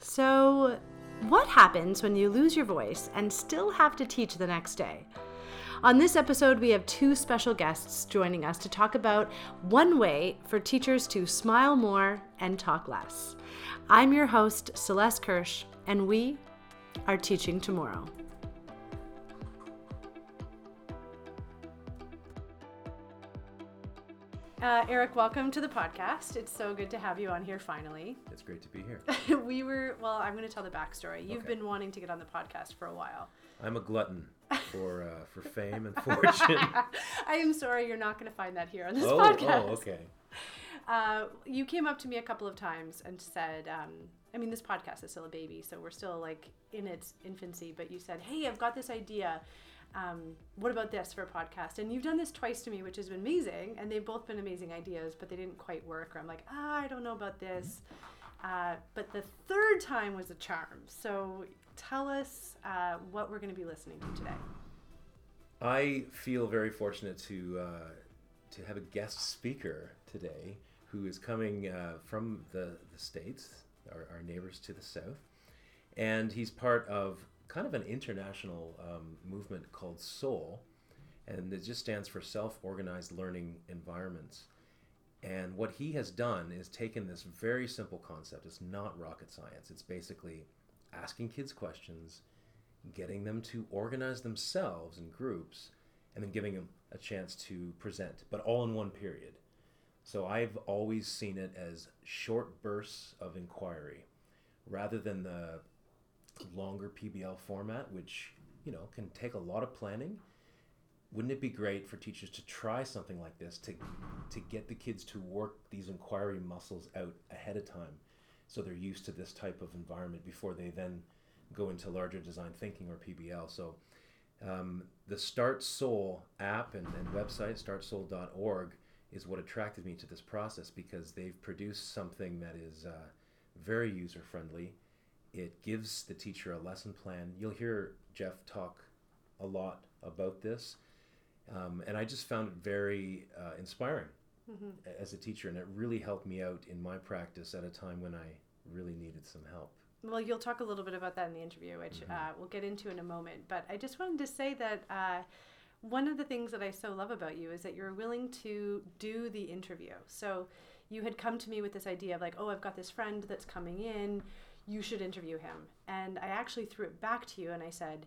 So, what happens when you lose your voice and still have to teach the next day? On this episode, we have two special guests joining us to talk about one way for teachers to smile more and talk less. I'm your host, Celeste Kirsch, and we are teaching tomorrow. Uh, Eric, welcome to the podcast. It's so good to have you on here finally. It's great to be here. we were, well, I'm going to tell the backstory. You've Okay. been wanting to get on the podcast for a while. I'm a glutton for uh, for fame and fortune. I am sorry you're not going to find that here on this oh, podcast. oh, okay. Uh, you came up to me a couple of times and said, um, I mean, this podcast is still a baby, so we're still like in its infancy, but you said, Hey, I've got this idea. Um, what about this for a podcast? And you've done this twice to me, which has been amazing. And they've both been amazing ideas, but they didn't quite work. Or I'm like, ah, I don't know about this. Uh, but the third time was a charm. So tell us uh, what we're going to be listening to today. I feel very fortunate to uh, to have a guest speaker today who is coming uh, from the the states, our, our neighbors to the south, and he's part of kind of an international um, movement called SOLE, and it just stands for Self-Organized Learning Environments. And what he has done is taken this very simple concept. It's not rocket science. It's basically asking kids questions, getting them to organize themselves in groups, and then giving them a chance to present, but all in one period. So I've always seen it as short bursts of inquiry rather than the longer PBL format, which, you know, can take a lot of planning. Wouldn't it be great for teachers to try something like this to to get the kids to work these inquiry muscles out ahead of time so they're used to this type of environment before they then go into larger design thinking or PBL so um, the Start SOLE app and, and website startsole.org is what attracted me to this process because they've produced something that is uh, very user friendly it gives the teacher a lesson plan you'll hear Jeff talk a lot about this um, and I just found it very uh, inspiring a- as a teacher, and it really helped me out in my practice at a time when I really needed some help. Well, you'll talk a little bit about that in the interview, which Mm-hmm. uh, we'll get into in a moment. But I just wanted to say that uh, one of the things that I so love about you is that you're willing to do the interview. So you had come to me with this idea of like, oh, I've got this friend that's coming in, you should interview him. And I actually threw it back to you and I said,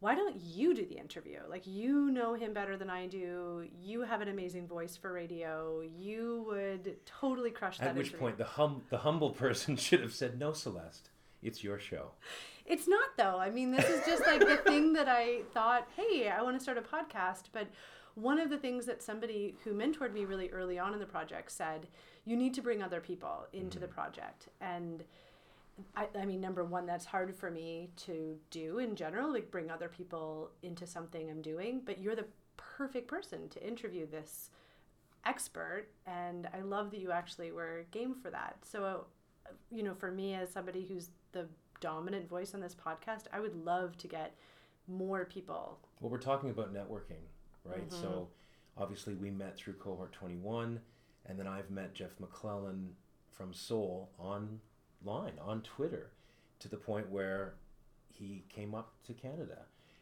why don't you do the interview? Like, you know him better than I do. You have an amazing voice for radio. You would totally crush that At which interview. point, the hum the humble person should have said, "No, Celeste, it's your show." It's not though. I mean, this is just like the thing that I thought, hey, I want to start a podcast. But one of the things that somebody who mentored me really early on in the project said, you need to bring other people into the mm-hmm. project. And I, I mean, number one, that's hard for me to do in general, like bring other people into something I'm doing. But you're the perfect person to interview this expert. And I love that you actually were game for that. So, uh, you know, for me as somebody who's the dominant voice on this podcast, I would love to get more people. Well, we're talking about networking, right? So, mm-hmm. obviously, we met through cohort 21, and then I've met Jeff McClellan from SOLE online on Twitter to the point where he came up to Canada.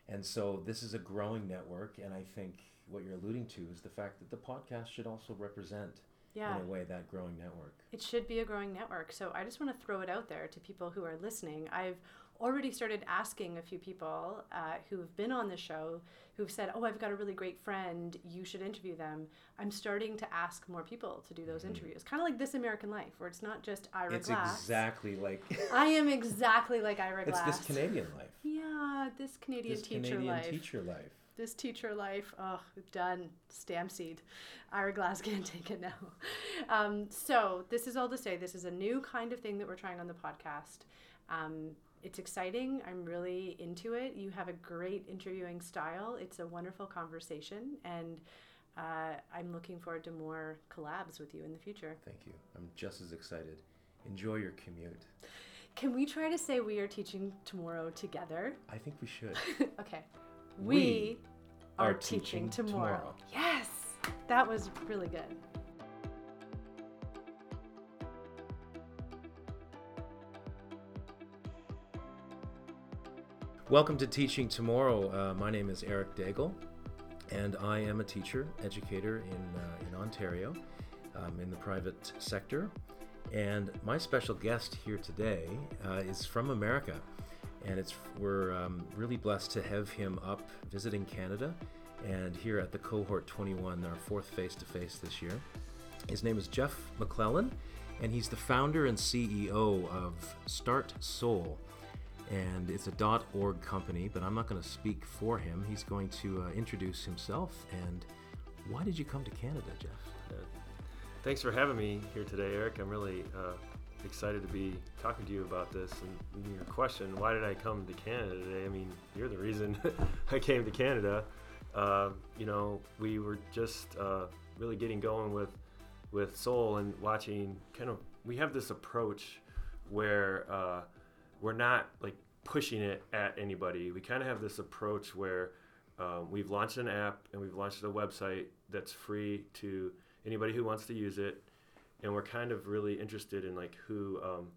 And so, this is a growing network, and I think what you're alluding to is the fact that the podcast should also represent, Yeah. in a way, that growing network. It should be a growing network. So I just want to throw it out there to people who are listening. I've already started asking a few people uh, who have been on the show who've said, Oh, I've got a really great friend. You should interview them. I'm starting to ask more people to do those interviews. Kind of like This American Life, where it's not just Ira. It's Glass. exactly like I am exactly like Ira it's Glass. this Canadian life. Yeah, this Canadian This teacher Canadian life. teacher life. this teacher life oh done stamp seed ira glass can't take it now um, so this is all to say this is a new kind of thing that we're trying on the podcast um, it's exciting i'm really into it you have a great interviewing style it's a wonderful conversation and uh, i'm looking forward to more collabs with you in the future Thank you. I'm just as excited. Enjoy your commute. can we try to say we are teaching tomorrow together I think we should. okay We we, are, teaching, teaching tomorrow. tomorrow. Yes, that was really good. Welcome to Teaching Tomorrow. Uh, my name is Eric Daigle, and I am a teacher, educator in, uh, in Ontario, um, in the private sector. And my special guest here today uh, is from America, and it's we're um, really blessed to have him up visiting Canada, and here at the cohort 21, our fourth face-to-face this year. His name is Jeff McClellan, and he's the founder and CEO of Start SOLE and it's a .org company, but I'm not going to speak for him. He's going to uh, introduce himself. And why did you come to Canada, Jeff? Uh, thanks for having me here today, Eric. I'm really uh, excited to be talking to you about this. And your question, why did I come to Canada today? I mean, you're the reason I came to Canada. Uh, you know, we were just uh, really getting going with with SOLE and watching. Kind of, we have this approach where uh, we're not like pushing it at anybody. We kind of have this approach where um, we've launched an app and we've launched a website that's free to anybody who wants to use it, and we're kind of really interested in like who um,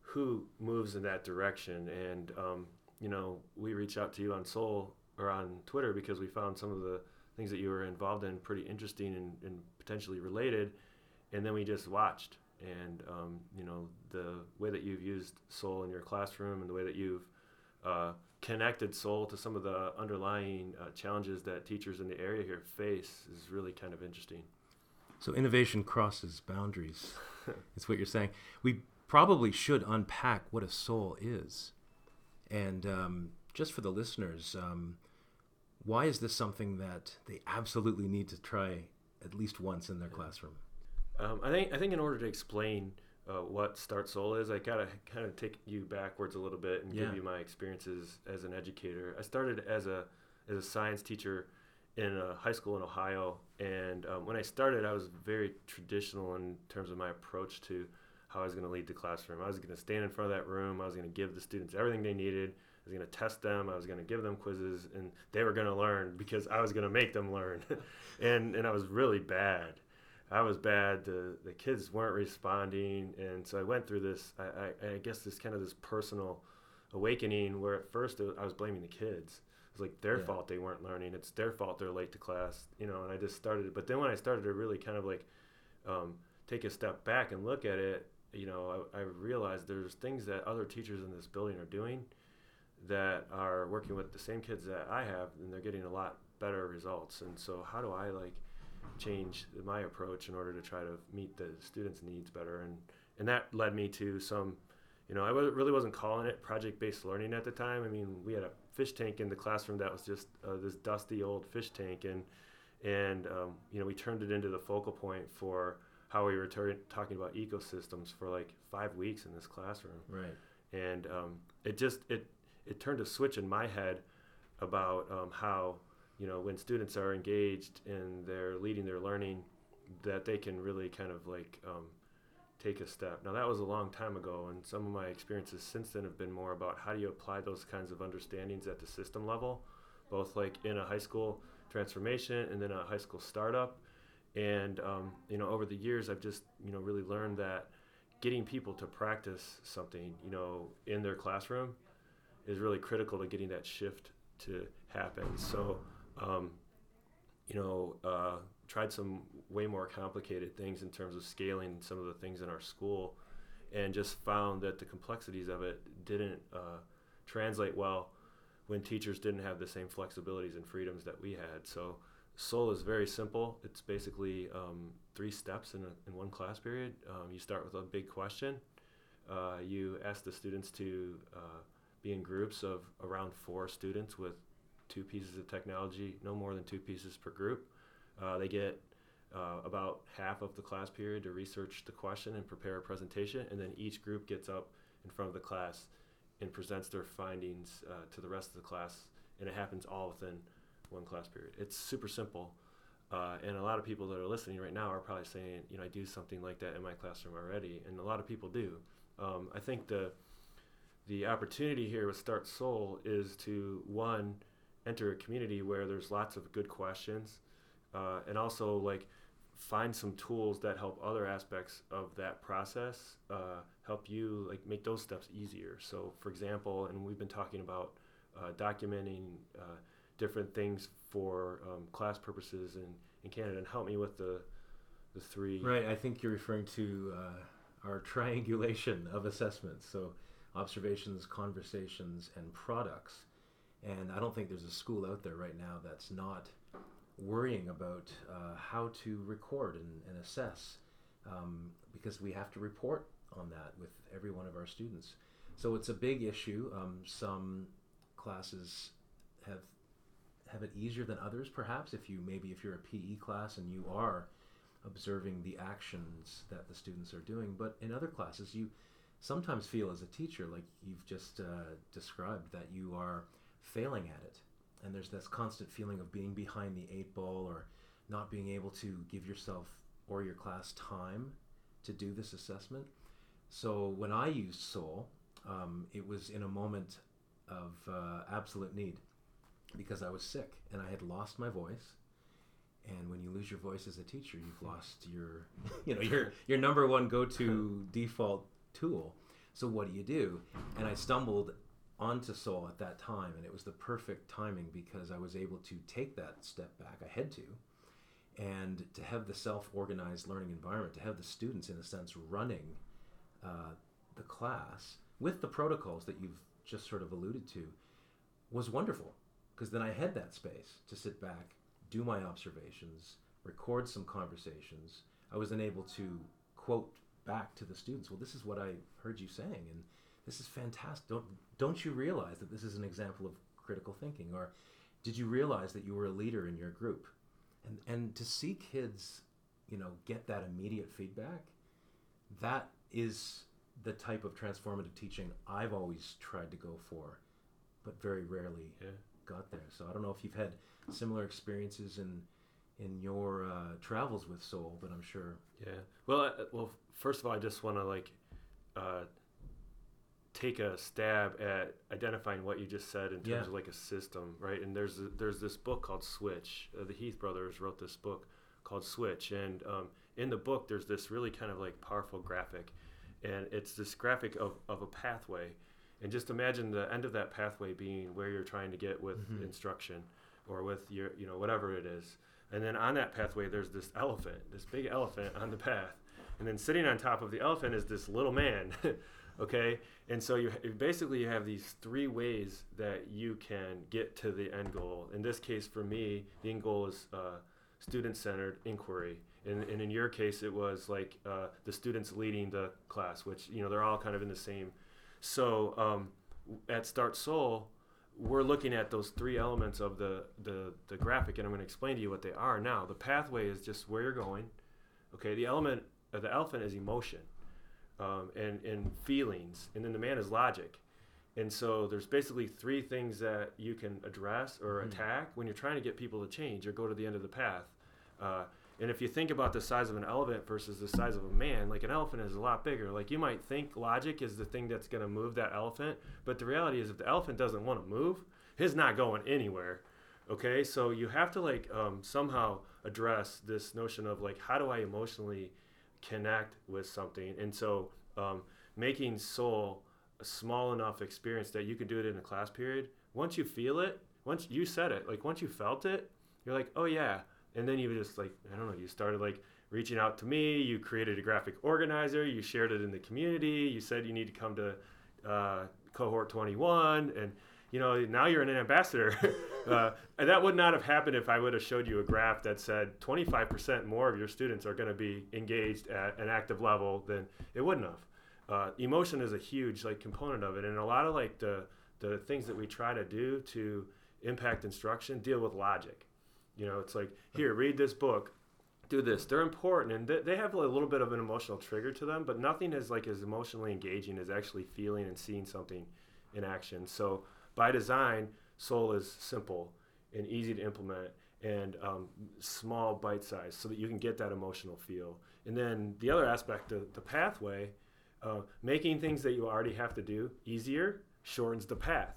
who moves in that direction. And um, you know, we reached out to you on SOLE or on Twitter because we found some of the things that you were involved in pretty interesting and, and potentially related, and then we just watched and um, you know the way that you've used SOLE in your classroom and the way that you've uh, connected SOLE to some of the underlying uh, challenges that teachers in the area here face is really kind of interesting. So innovation crosses boundaries. It's what you're saying. We probably should unpack what a SOLE is, and um, just for the listeners, um, why is this something that they absolutely need to try at least once in their classroom? Um, I think I think in order to explain uh, what Start SOLE is, I gotta kind of take you backwards a little bit and yeah. give you my experiences as an educator. I started as a as a science teacher in a high school in Ohio, and um, when I started, I was very traditional in terms of my approach to how I was going to lead the classroom. I was going to stand in front of that room. I was going to give the students everything they needed. I was going to test them. I was going to give them quizzes, and they were going to learn because I was going to make them learn. and and I was really bad I was bad. The the kids weren't responding, and so I went through this. I, I, I guess this kind of this personal awakening where at first I was blaming the kids. It was like their yeah. fault they weren't learning. It's their fault they're late to class, you know. And I just started. But then when I started to really kind of like um, take a step back and look at it, you know, I, I realized there's things that other teachers in this building are doing that are working with the same kids that I have, and they're getting a lot better results. And so, how do I like change my approach in order to try to meet the students' needs better. And and that led me to some, you know, I really wasn't calling it project-based learning at the time. I mean, we had a fish tank in the classroom that was just uh, this dusty old fish tank, and and um, you know, we turned it into the focal point for how we were talking about ecosystems for like five weeks in this classroom. Right. And um, it just it it turned a switch in my head about um, how you know when students are engaged and they're leading their learning that they can really kind of like um, take a step. Now that was a long time ago and some of my experiences since then have been more about how do you apply those kinds of understandings at the system level both like in a high school transformation and then a high school startup. And um, you know over the years i've just you know really learned that getting people to practice something you know in their classroom is really critical to getting that shift to happen. So um, you know, uh, tried some way more complicated things in terms of scaling some of the things in our school, and just found that the complexities of it didn't uh, translate well when teachers didn't have the same flexibilities and freedoms that we had. So SOLE is very simple. It's basically um, three steps in, a, in one class period. Um, you start with a big question. Uh, you ask the students to uh, be in groups of around four students with two pieces of technology, no more than two pieces per group. Uh, they get uh, about half of the class period to research the question and prepare a presentation, and then each group gets up in front of the class and presents their findings uh, to the rest of the class, and it happens all within one class period. It's super simple. Uh, and a lot of people that are listening right now are probably saying, you know, I do something like that in my classroom already, and a lot of people do. Um, I think the the opportunity here with Start SOLE is to one enter a community where there's lots of good questions uh, and also like find some tools that help other aspects of that process uh, help you like make those steps easier so for example and we've been talking about uh, documenting uh, different things for um, class purposes in, in Canada and help me with the the three. Right. I think you're referring to uh, our triangulation of assessments. So observations, conversations, and products. And I don't think there's a school out there right now that's not worrying about uh, how to record and, and assess um, because we have to report on that with every one of our students. So it's a big issue. Um, some classes have have it easier than others, perhaps. If you maybe if you're a PE class and you are observing the actions that the students are doing, but in other classes you sometimes feel as a teacher like you've just uh, described that you are failing at it, and there's this constant feeling of being behind the eight ball or not being able to give yourself or your class time to do this assessment. So when I used SOLE, um, it was in a moment of uh, absolute need because I was sick and I had lost my voice. And when you lose your voice as a teacher, you've lost your, you know, your your number one go-to default tool. So what do you do? And I stumbled onto SOLE at that time, and it was the perfect timing because I was able to take that step back. I had to, and to have the self-organized learning environment, to have the students, in a sense, running uh, the class with the protocols that you've just sort of alluded to, was wonderful because then I had that space to sit back, do my observations, record some conversations. I was then able to quote back to the students, well, this is what I heard you saying, and this is fantastic. Don't don't you realize that this is an example of critical thinking, or did you realize that you were a leader in your group, and and to see kids, you know, get that immediate feedback, that is the type of transformative teaching I've always tried to go for, but very rarely Yeah. got there. So I don't know if you've had similar experiences in in your uh, travels with SOLE, but I'm sure. Yeah. Well, uh, well. First of all, I just want to like uh, take a stab at identifying what you just said in terms Yeah. of like a system, right? And there's a, there's this book called Switch. Uh, the Heath brothers wrote this book called Switch, and um, in the book there's this really kind of like powerful graphic, and it's this graphic of, of a pathway, and just imagine the end of that pathway being where you're trying to get with Mhm. instruction, or with your you know whatever it is, and then on that pathway there's this elephant, this big elephant on the path, and then sitting on top of the elephant is this little man. okay? And so you basically you have these three ways that you can get to the end goal. In this case for me the end goal is uh, student-centered inquiry. And, and in your case it was like uh, the students leading the class which you know they're all kind of in the same. So um, at start SOLE we're looking at those three elements of the, the, the graphic and i'm going to explain to you what they are. Now the pathway is just where you're going okay? The element the elephant is emotion um, and, and feelings, and then the man is logic. And so there's basically three things that you can address or Mhm. attack when you're trying to get people to change or go to the end of the path. Uh, and if you think about the size of an elephant versus the size of a man, like an elephant is a lot bigger. Like you might think logic is the thing that's going to move that elephant, but the reality is if the elephant doesn't want to move, he's not going anywhere. Okay, so you have to like um, somehow address this notion of like how do I emotionally connect with something, and so um, making SOLE a small enough experience that you can do it in a class period. Once you feel it, once you said it, like once you felt it, you're like, oh yeah, and then you just like I don't know, you started like reaching out to me. You created a graphic organizer. You shared it in the community. You said you need to come to uh, cohort 21, and you know now you're an ambassador. uh, and that would not have happened if I would have showed you a graph that said 25% more of your students are going to be engaged at an active level than it wouldn't have. Uh, emotion is a huge like component of it, and a lot of like the the things that we try to do to impact instruction deal with logic. You know, it's like here, read this book, do this. They're important, and they, they have a little bit of an emotional trigger to them, but nothing is like as emotionally engaging as actually feeling and seeing something in action. So by design, SOLE is simple and easy to implement and um, small bite size so that you can get that emotional feel. And then the other aspect of the pathway, uh, making things that you already have to do easier shortens the path.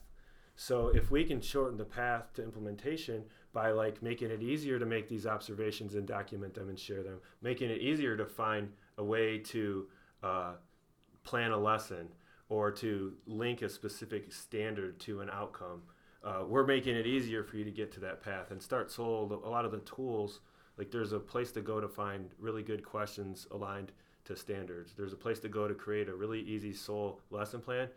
So if we can shorten the path to implementation by like making it easier to make these observations and document them and share them, making it easier to find a way to uh, plan a lesson or to link a specific standard to an outcome, uh, we're making it easier for you to get to that path and start SOLE. A lot of the tools like there's a place to go to find really good questions aligned to standards. There's a place to go to create a really easy SOLE lesson plan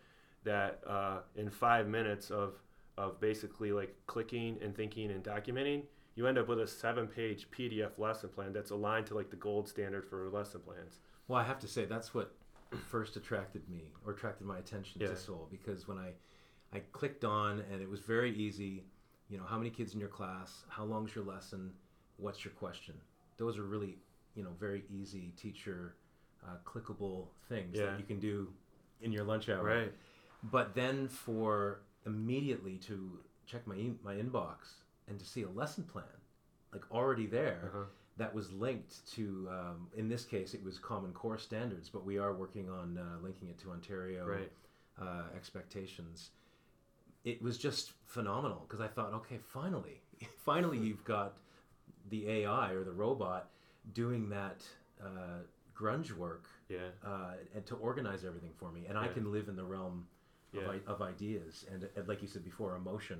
that uh, in five minutes of of basically like clicking and thinking and documenting you end up with a seven page pdf lesson plan that's aligned to like the gold standard for lesson plans. Well, I have to say that's what first attracted me or attracted my attention Yeah. to SOLE because when I I clicked on and it was very easy. You know, how many kids in your class? How long's your lesson? What's your question? Those are really you know very easy teacher uh, clickable things Yeah. that you can do in your lunch hour. right But then for immediately to check my e- my inbox and to see a lesson plan like already there uh-huh. That was linked to um, in this case it was common core standards but we are working on uh, linking it to ontario right. uh, expectations. It was just phenomenal because i thought okay finally finally you've got the ai or the robot doing that uh, grunge work yeah. uh, and to organize everything for me. And i can live in the realm Yeah. of, of ideas and, and like you said before emotion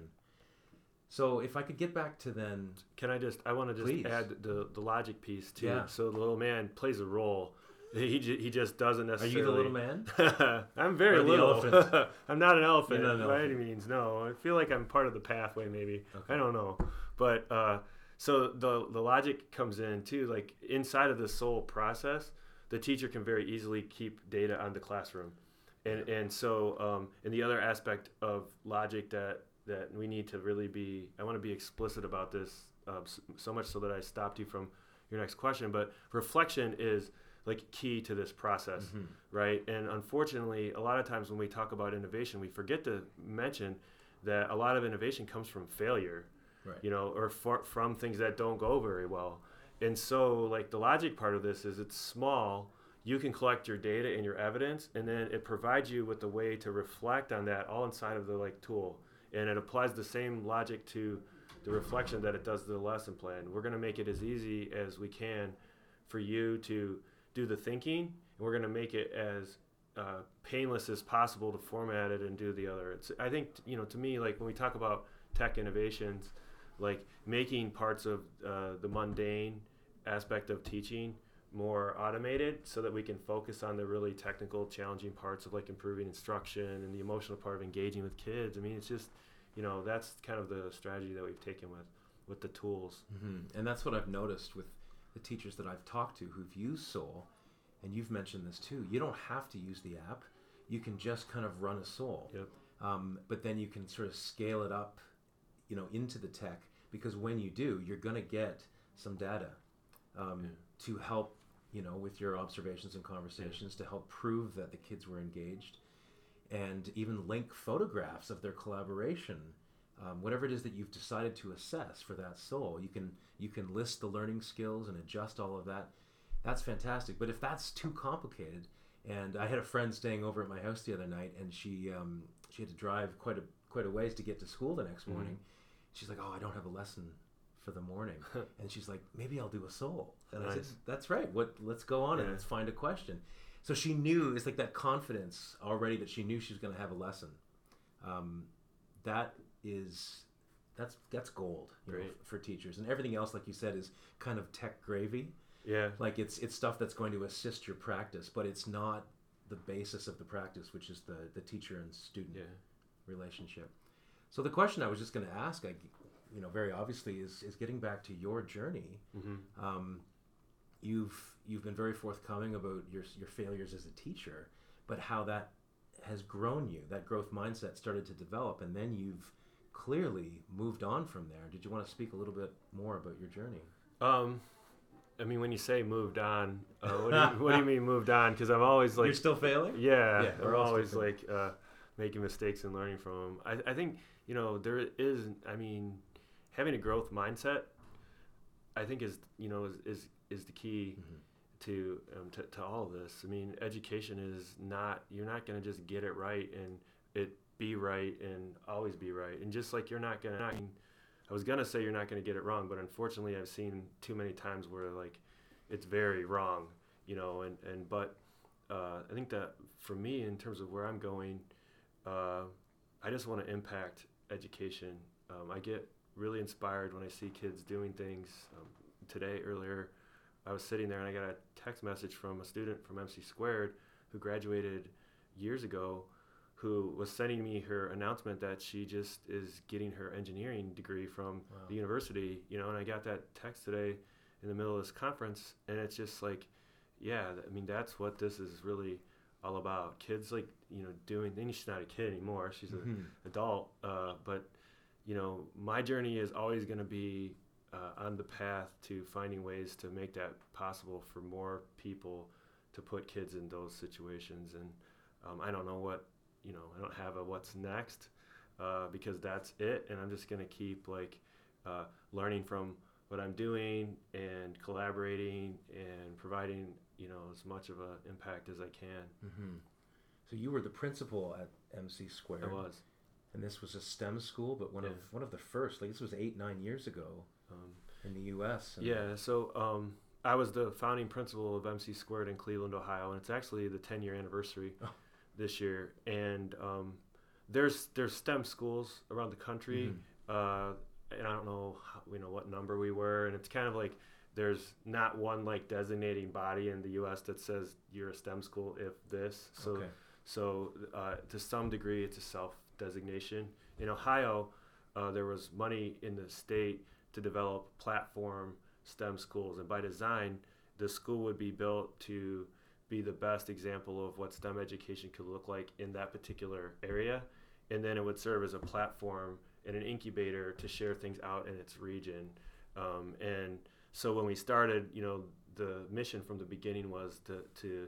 so if i could get back to then Can I just? I want to just Please. add the the logic piece too. Yeah. So the little man plays a role. He ju- he just doesn't are you the little man I'm very little. elephant? I'm not an elephant not an by any means. No, I feel like I'm part of the pathway. Maybe Okay. I don't know, but uh, so the the logic comes in too. Like inside of the SOLE process, the teacher can very easily keep data on the classroom, and and so um, and the other aspect of logic that that we need to really be. I want to be explicit about this uh, so much so that I stopped you from your next question. But reflection is like key to this process Mhm. right? And unfortunately, a lot of times when we talk about innovation, we forget to mention that a lot of innovation comes from failure, Right. you know, or for, from things that don't go very well. And so, like the logic part of this is it's small. You can collect your data and your evidence, and then it provides you with a way to reflect on that all inside of the like tool. And it applies the same logic to the reflection that it does to the lesson plan. We're going to make it as easy as we can for you to do the thinking, and we're going to make it as uh, painless as possible to format it and do the other. It's I think you know to me like when we talk about tech innovations, like making parts of uh, the mundane aspect of teaching more automated so that we can focus on the really technical challenging parts of like improving instruction and the emotional part of engaging with kids i mean it's just you know that's kind of the strategy that we've taken with with the tools hmm And that's what I've noticed with the teachers that I've talked to who've used SOLE, and you've mentioned this too. You don't have to use the app; you can just kind of run a SOLE. Yep. Um, but then you can sort of scale it up, you know, into the tech because when you do, you're going to get some data um, Yeah. to help, you know, with your observations and conversations to help prove that the kids were engaged, and even link photographs of their collaboration um, whatever it is that you've decided to assess for that SOLE. You can you can list the learning skills and adjust all of that. That's fantastic. But if that's too complicated and i had a friend staying over at my house the other night and she um, she had to drive quite a quite a ways to get to school the next Mhm. morning. She's like oh i don't have a lesson for the morning. And she's like maybe i'll do a SOLE and i said that's right. What let's go on and let's find a question. So she knew it's like that confidence already that she knew she was going to have a lesson. Um, that is that's that's gold you know, for teachers. And everything else like you said is kind of tech gravy. Yeah. Like it's it's stuff that's going to assist your practice but it's not the basis of the practice which is the the teacher and student yeah. relationship. So the question i was just going to ask i you know very obviously is is getting back to your journey hmm um, you've you've been very forthcoming about your your failures as a teacher, but how that has grown you. That growth mindset started to develop, and then you've clearly moved on from there. Did you want to speak a little bit more about your journey? um i mean when you say moved on uh, what, do you, what do you mean moved on because i'm always like You're still failing. Yeah, Yeah, we're we're always like uh, making mistakes and learning from them. I, I think you know there is. I mean, having a growth mindset, I think is you know is is, is the key Mhm. to, um, to to all of this. I mean, education is not. You're not going to just get it right and it be right and always be right. And just like you're not going to. I was gonna say you're not going to get it wrong, but unfortunately, I've seen too many times where like it's very wrong, you know. And and but uh, I think that for me, in terms of where I'm going, uh, I just want to impact education. Um, I get really inspired when I see kids doing things. Um, today, earlier, I was sitting there and I got a text message from a student from MC Squared who graduated years ago who was sending me her announcement that she just is getting her engineering degree from Wow. the university, you know, and I got that text today in the middle of this conference and it's just like, yeah, I mean, that's what this is really all about. Kids like, you know, doing, and she's not a kid anymore. She's an Mhm. adult. Uh, but, you know, my journey is always going to be uh, on the path to finding ways to make that possible for more people to put kids in those situations. And um, I don't know what, you know, I don't have a what's next uh, because that's it. And I'm just going to keep like uh, learning from what I'm doing and collaborating and providing, you know, as much of an impact as I can. Mhm. So you were the principal at MC Square. I was. And this was a STEM school, but one of one of the first. Like this was eight nine years ago Um, in the U.S. and- Yeah, so um, I was the founding principal of MC Squared in Cleveland, Ohio, and it's actually the 10 year anniversary Oh. this year. And um, there's there's STEM schools around the country, Mhm. uh, and I don't know how, you know what number we were, and it's kind of like there's not one like designating body in the U.S. that says you're a STEM school if this. So okay. so uh, to some degree, it's a self-designation. In Ohio, uh, there was money in the state to develop platform STEM schools, and by design, the school would be built to be the best example of what STEM education could look like in that particular area, and then it would serve as a platform and an incubator to share things out in its region. Um, and so when we started, you know, the mission from the beginning was to to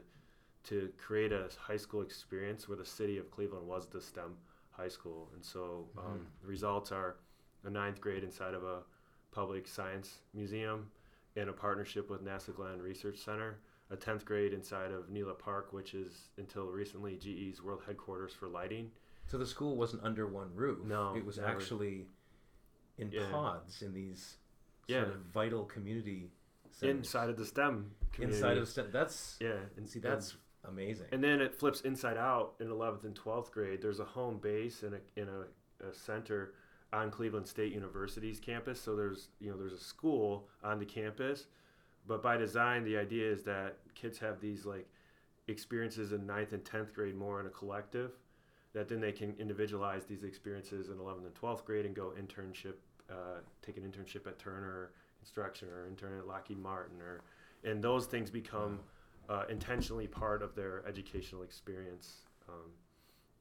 to create a high school experience where the city of Cleveland was the STEM high school. And so um, Mhm. the results are a ninth grade inside of a public science museum in a partnership with NASA Glenn Research Center, a 10th grade inside of Nela Park, which is until recently GE's world headquarters for lighting. So the school wasn't under one roof. No, it was never. actually in Yeah. pods in these Yeah. sort of vital community centers. Inside of the STEM community. inside of STEM. That's yeah, and see that's amazing. And then it flips inside out in 11th and 12th grade. There's a home base and a, in a, a center on Cleveland State University's campus. So there's you know there's a school on the campus, but by design the idea is that kids have these like experiences in 9th and 10th grade more in a collective that then they can individualize these experiences in 11th and 12th grade and go internship uh, take an internship at Turner Construction or intern at Lockheed Martin or and those things become uh, intentionally part of their educational experience. Um,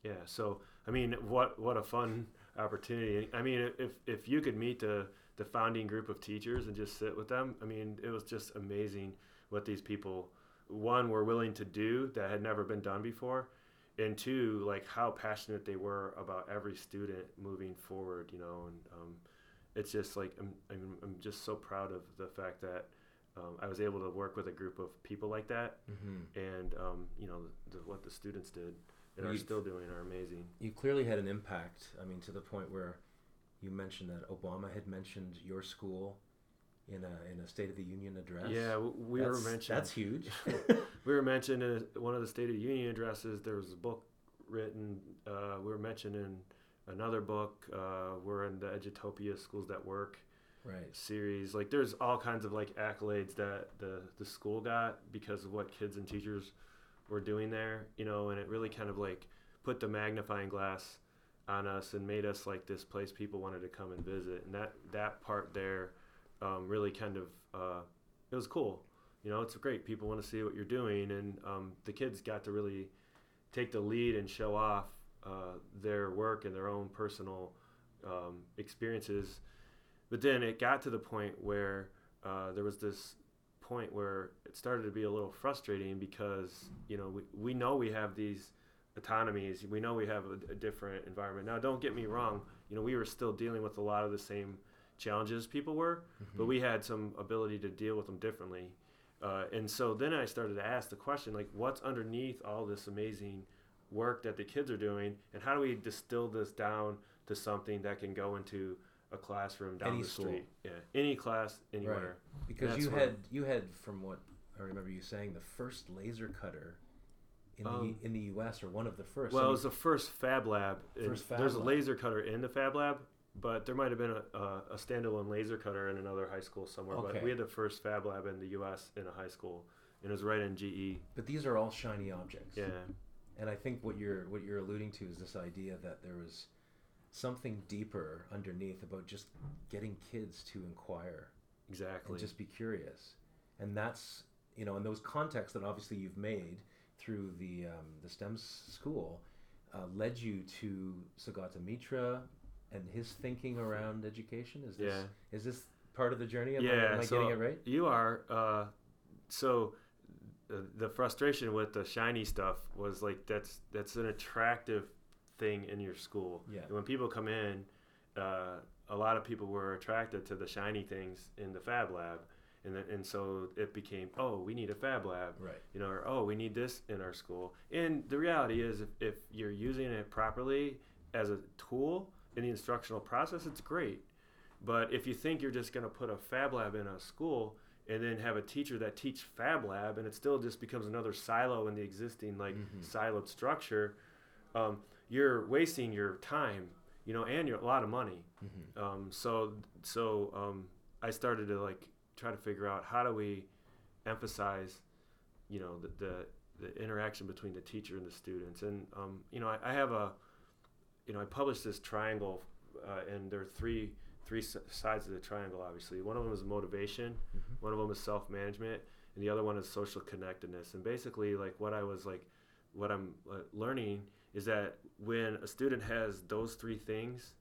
yeah, so I mean, what what a fun opportunity! I mean, if if you could meet the the founding group of teachers and just sit with them, I mean, it was just amazing what these people one were willing to do that had never been done before, and two, like how passionate they were about every student moving forward. You know, and um, it's just like I'm, I'm I'm just so proud of the fact that um, I was able to work with a group of people like that, hmm and um, you know the, what the students did and are still doing are amazing. You clearly had an impact. I mean, to the point where you mentioned that Obama had mentioned your school in a in a State of the Union address. Yeah, we That's- were mentioned. That's huge. we were mentioned in one of the State of the Union addresses. There was a book written. Uh, we were mentioned in another book. Uh, we're in the Edutopia Schools That Work right. series. Like, there's all kinds of like accolades that the the school got because of what kids and teachers were doing there. You know, and it really kind of like put the magnifying glass on us and made us like this place people wanted to come and visit. And that that part there um, really kind of uh, it was cool. You know, it's great. People want to see what you're doing, and um, the kids got to really take the lead and show off uh, their work and their own personal um, experiences. But then it got to the point where uh, there was this point where it started to be a little frustrating because you know we, we know we have these autonomies. We know we have a, a different environment. Now don't get me wrong. You know we were still dealing with a lot of the same challenges people were but Mhm. we had some ability to deal with them differently. Uh, and so then i started to ask the question like what's underneath all this amazing work that the kids are doing? And how do we distill this down to something that can go into a classroom down Any the school. street yeah any class anywhere because That's you had you had from what I remember you saying the first laser cutter in Um, the in the U.S. or one of the first. Well, I it was the first Fab Lab. First Fab there's a laser cutter in the Fab Lab, but there might have been a, a, a standalone laser cutter in another high school somewhere. Okay. But we had the first Fab Lab in the U.S. in a high school, and it was right in GE. but these are all shiny objects. Yeah, And I think what you're what you're alluding to is this idea that there was something deeper underneath about just getting kids to inquire exactly. and just be curious. And that's you know, in those contexts that obviously you've made through the um, the STEM school, uh, led you to Sugata Mitra and his thinking around education. Is this Yeah. is this part of the journey? Am I, yeah, am I so getting it right? You are. Uh, so the, the frustration with the shiny stuff was like that's that's an attractive thing in your school. Yeah. And when people come in, uh, a lot of people were attracted to the shiny things in the Fab Lab, and then, and so it became oh we need a Fab Lab. Right. You know, or oh, we need this in our school. And the reality is, if, if you're using it properly as a tool in the instructional process, it's great. But if you think you're just going to put a Fab Lab in a school and then have a teacher that teach Fab Lab, and it still just becomes another silo in the existing like Mhm. siloed structure, um, you're wasting your time, you know, and your, a lot of money. hmm Um, so so um, I started to like try to figure out how do we emphasize, you know, the the, the interaction between the teacher and the students. And um, you know, I, I have a, you know, I published this triangle, uh, and there are three three sides of the triangle. Obviously, one of them is motivation, Mhm. one of them is self management, and the other one is social connectedness. And basically, like what I was like, what I'm uh, learning is that when a student has those three things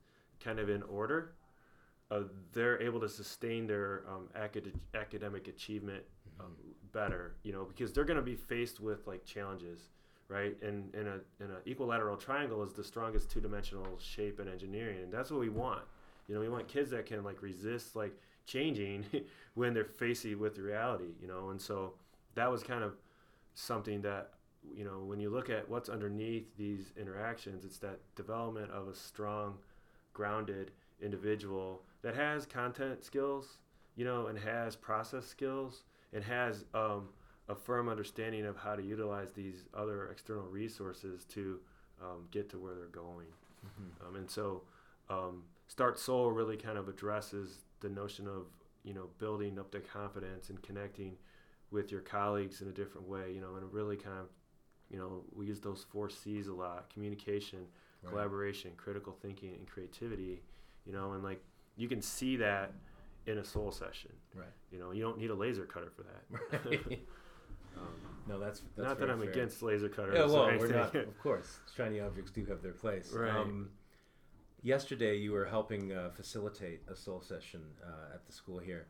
kind of in order, uh, they're able to sustain their um, acad- academic achievement um, better. You know, because they're going to be faced with like challenges, right? And in a in an equilateral triangle is the strongest two dimensional shape in engineering, and that's what we want. You know, we want kids that can like resist like changing when they're facing with reality. You know, and so that was kind of something that you know when you look at what's underneath these interactions, it's that development of a strong, grounded individual that has content skills, you know, and has process skills and has um, a firm understanding of how to utilize these other external resources to um, get to where they're going. Mhm. Um, and so, um, Start SOLE really kind of addresses the notion of you know building up the confidence and connecting with your colleagues in a different way. You know, and really kind of you know we use those four C's a lot: communication, Right. collaboration, critical thinking, and creativity. You know, and like you can see that in a SOLE session. Right. You know, you don't need a laser cutter for that. Right. Um, no, that's, that's not that I'm fair. against laser cutters. Yeah, well, we're not. Of course, shiny objects do have their place. Right. Um, yesterday, you were helping uh, facilitate a SOLE session uh, at the school here,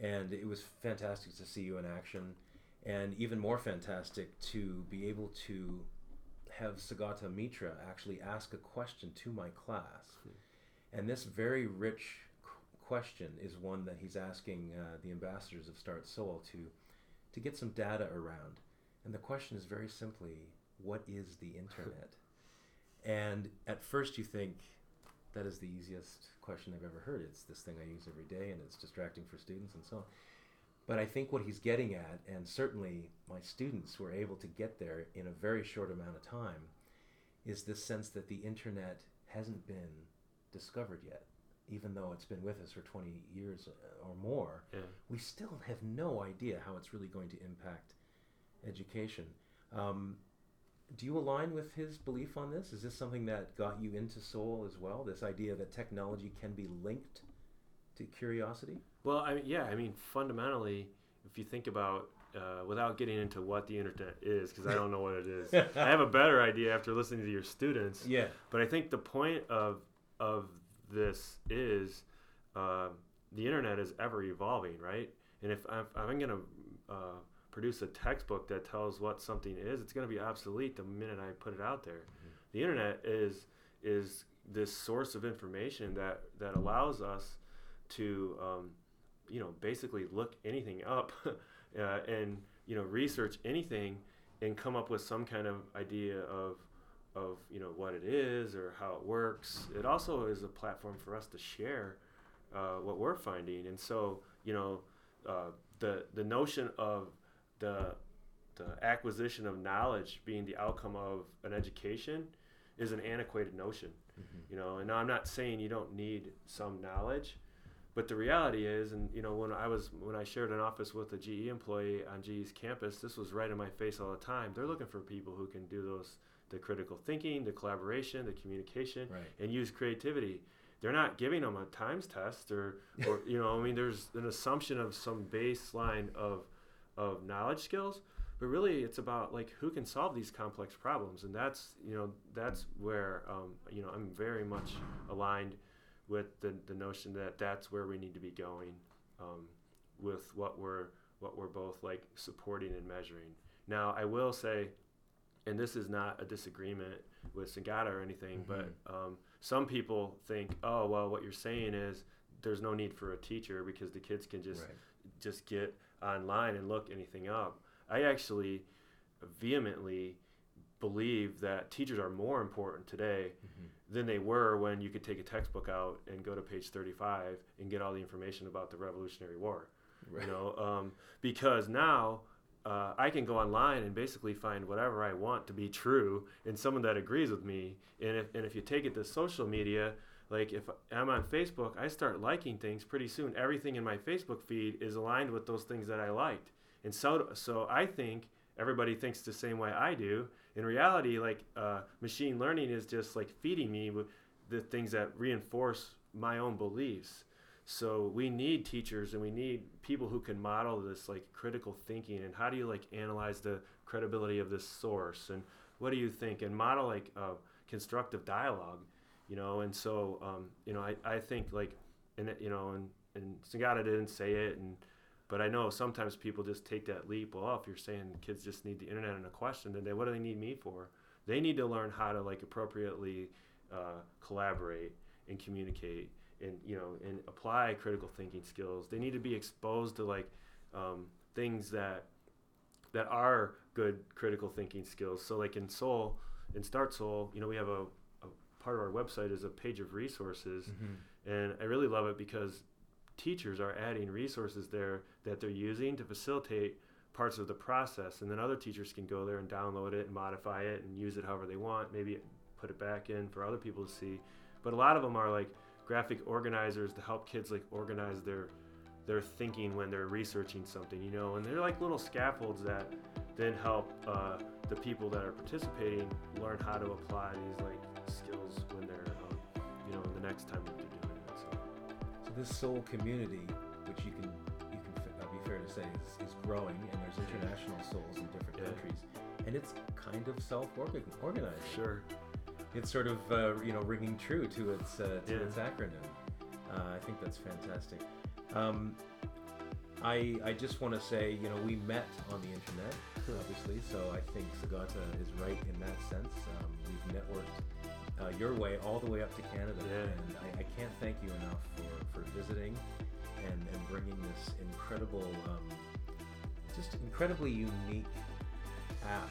and it was fantastic to see you in action, and even more fantastic to be able to have Sugata Mitra actually ask a question to my class, and this very rich qu- question is one that he's asking uh, the ambassadors of Start SOLE to to get some data around. And the question is very simply, what is the internet? and at first you think that is the easiest question I've ever heard. It's this thing I use every day and it's distracting for students and so on. But I think what he's getting at, and certainly my students were able to get there in a very short amount of time, is this sense that the internet hasn't been discovered yet. Even though it's been with us for 20 years or more, Yeah. we still have no idea how it's really going to impact education. Um, do you align with his belief on this? Is this something that got you into SOLE as well? This idea that technology can be linked to curiosity? Well, I mean, yeah, I mean, fundamentally, if you think about, uh, without getting into what the internet is, because I don't know what it is, I have a better idea after listening to your students. Yeah. But I think the point of of this is uh, the internet is ever evolving, right? And if I'm, I'm going to uh, produce a textbook that tells what something is, it's going to be obsolete the minute I put it out there. The internet is is this source of information that that allows us to um, you know basically look anything up uh, and you know research anything and come up with some kind of idea of of you know what it is or how it works. It also is a platform for us to share uh, what we're finding, and so you know uh, the the notion of the the acquisition of knowledge being the outcome of an education is an antiquated notion. You know, and I'm not saying you don't need some knowledge, but the reality is, and you know, when I was when I shared an office with a GE employee on GE's campus, this was right in my face all the time. They're looking for people who can do those the critical thinking, the collaboration, the communication, Right. and use creativity. They're not giving them a times test or, or you know, I mean, there's an assumption of some baseline of of knowledge skills, but really it's about like who can solve these complex problems, and that's you know that's where um, you know I'm very much aligned with the, the notion that that's where we need to be going um, with what we're what we're both like supporting and measuring. Now I will say, and this is not a disagreement with Sugata or anything, but um, some people think, oh well, what you're saying is there's no need for a teacher because the kids can just Right. just get online and look anything up. I actually vehemently believe that teachers are more important today than they were when you could take a textbook out and go to page 35 and get all the information about the Revolutionary War. Right. You know, um, because now uh, I can go online and basically find whatever I want to be true and someone that agrees with me. And if, and if you take it to social media, like if I'm on Facebook, I start liking things pretty soon. Everything in my Facebook feed is aligned with those things that I liked. And so, so I think everybody thinks the same way I do. In reality, like uh, machine learning is just like feeding me with the things that reinforce my own beliefs. So we need teachers and we need people who can model this like critical thinking and how do you like analyze the credibility of this source and what do you think and model like uh, constructive dialogue, you know. And so um, you know I, I think like and you know and and Sugata didn't say it and but I know sometimes people just take that leap. Well, if you're saying kids just need the internet and a question, then they, what do they need me for? They need to learn how to like appropriately uh, collaborate and communicate and you know and apply critical thinking skills. They need to be exposed to like um, things that that are good critical thinking skills. So like in SOLE, in Start SOLE, you know we have a, a part of our website is a page of resources, and I really love it because teachers are adding resources there that they're using to facilitate parts of the process. And then other teachers can go there and download it and modify it and use it however they want maybe put it back in for other people to see. But a lot of them are like graphic organizers to help kids like organize their their thinking when they're researching something you know? And they're like little scaffolds that then help uh, the people that are participating learn how to apply these like skills when they're um, you know the next time that they're this SOLE community, which you can you can uh, be fair to say is, is growing, and there's international SOLEs in different Yeah. countries, and it's kind of self-organized. sure It's sort of uh, you know ringing true to its uh, to Yeah. its acronym. Uh, I think that's fantastic. Um, I I just want to say you know we met on the internet obviously, so I think Sugata is right in that sense. Um, we've networked uh, your way all the way up to Canada, Yeah. and I, I can't thank you enough for visiting and, and bringing this incredible, um, just incredibly unique app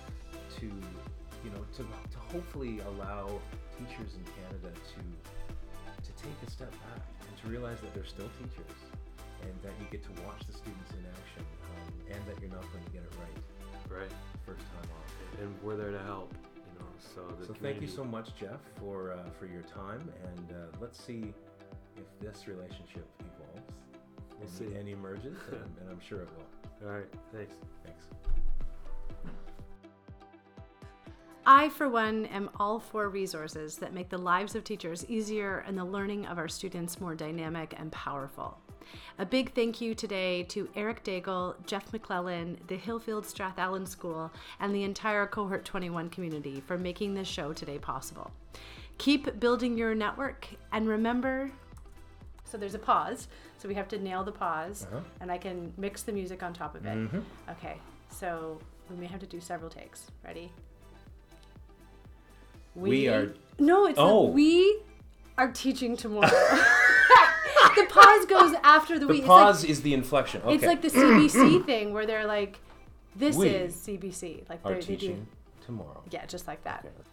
to, you know, to, to hopefully allow teachers in Canada to to take a step back and to realize that they're still teachers and that you get to watch the students in action um, and that you're not going to get it right right first time off. and we're there to help you know so So thank you so much, Jeff, for uh, for your time, and uh, let's see if this relationship evolves We'll mm-hmm. and, see. and emerges, and, and I'm sure it will. all right thanks Thanks. I, for one, am all for resources that make the lives of teachers easier and the learning of our students more dynamic and powerful. A big thank you today to Eric Daigle, Jeff McClellan, the Hillfield Strathallan School, and the entire Cohort 21 community for making this show today possible. Keep building your network and remember. So there's a pause, so we have to nail the pause, Uh-huh. and I can mix the music on top of it. Mhm. Okay, so we may have to do several takes. Ready? We are- No, it's Oh. we are teaching tomorrow. the pause goes after the, The we. pause is the inflection. Okay. It's like, the CBC thing where they're like, "This We is CBC." Like are they're, they do, teaching tomorrow. yeah, just like that. Okay.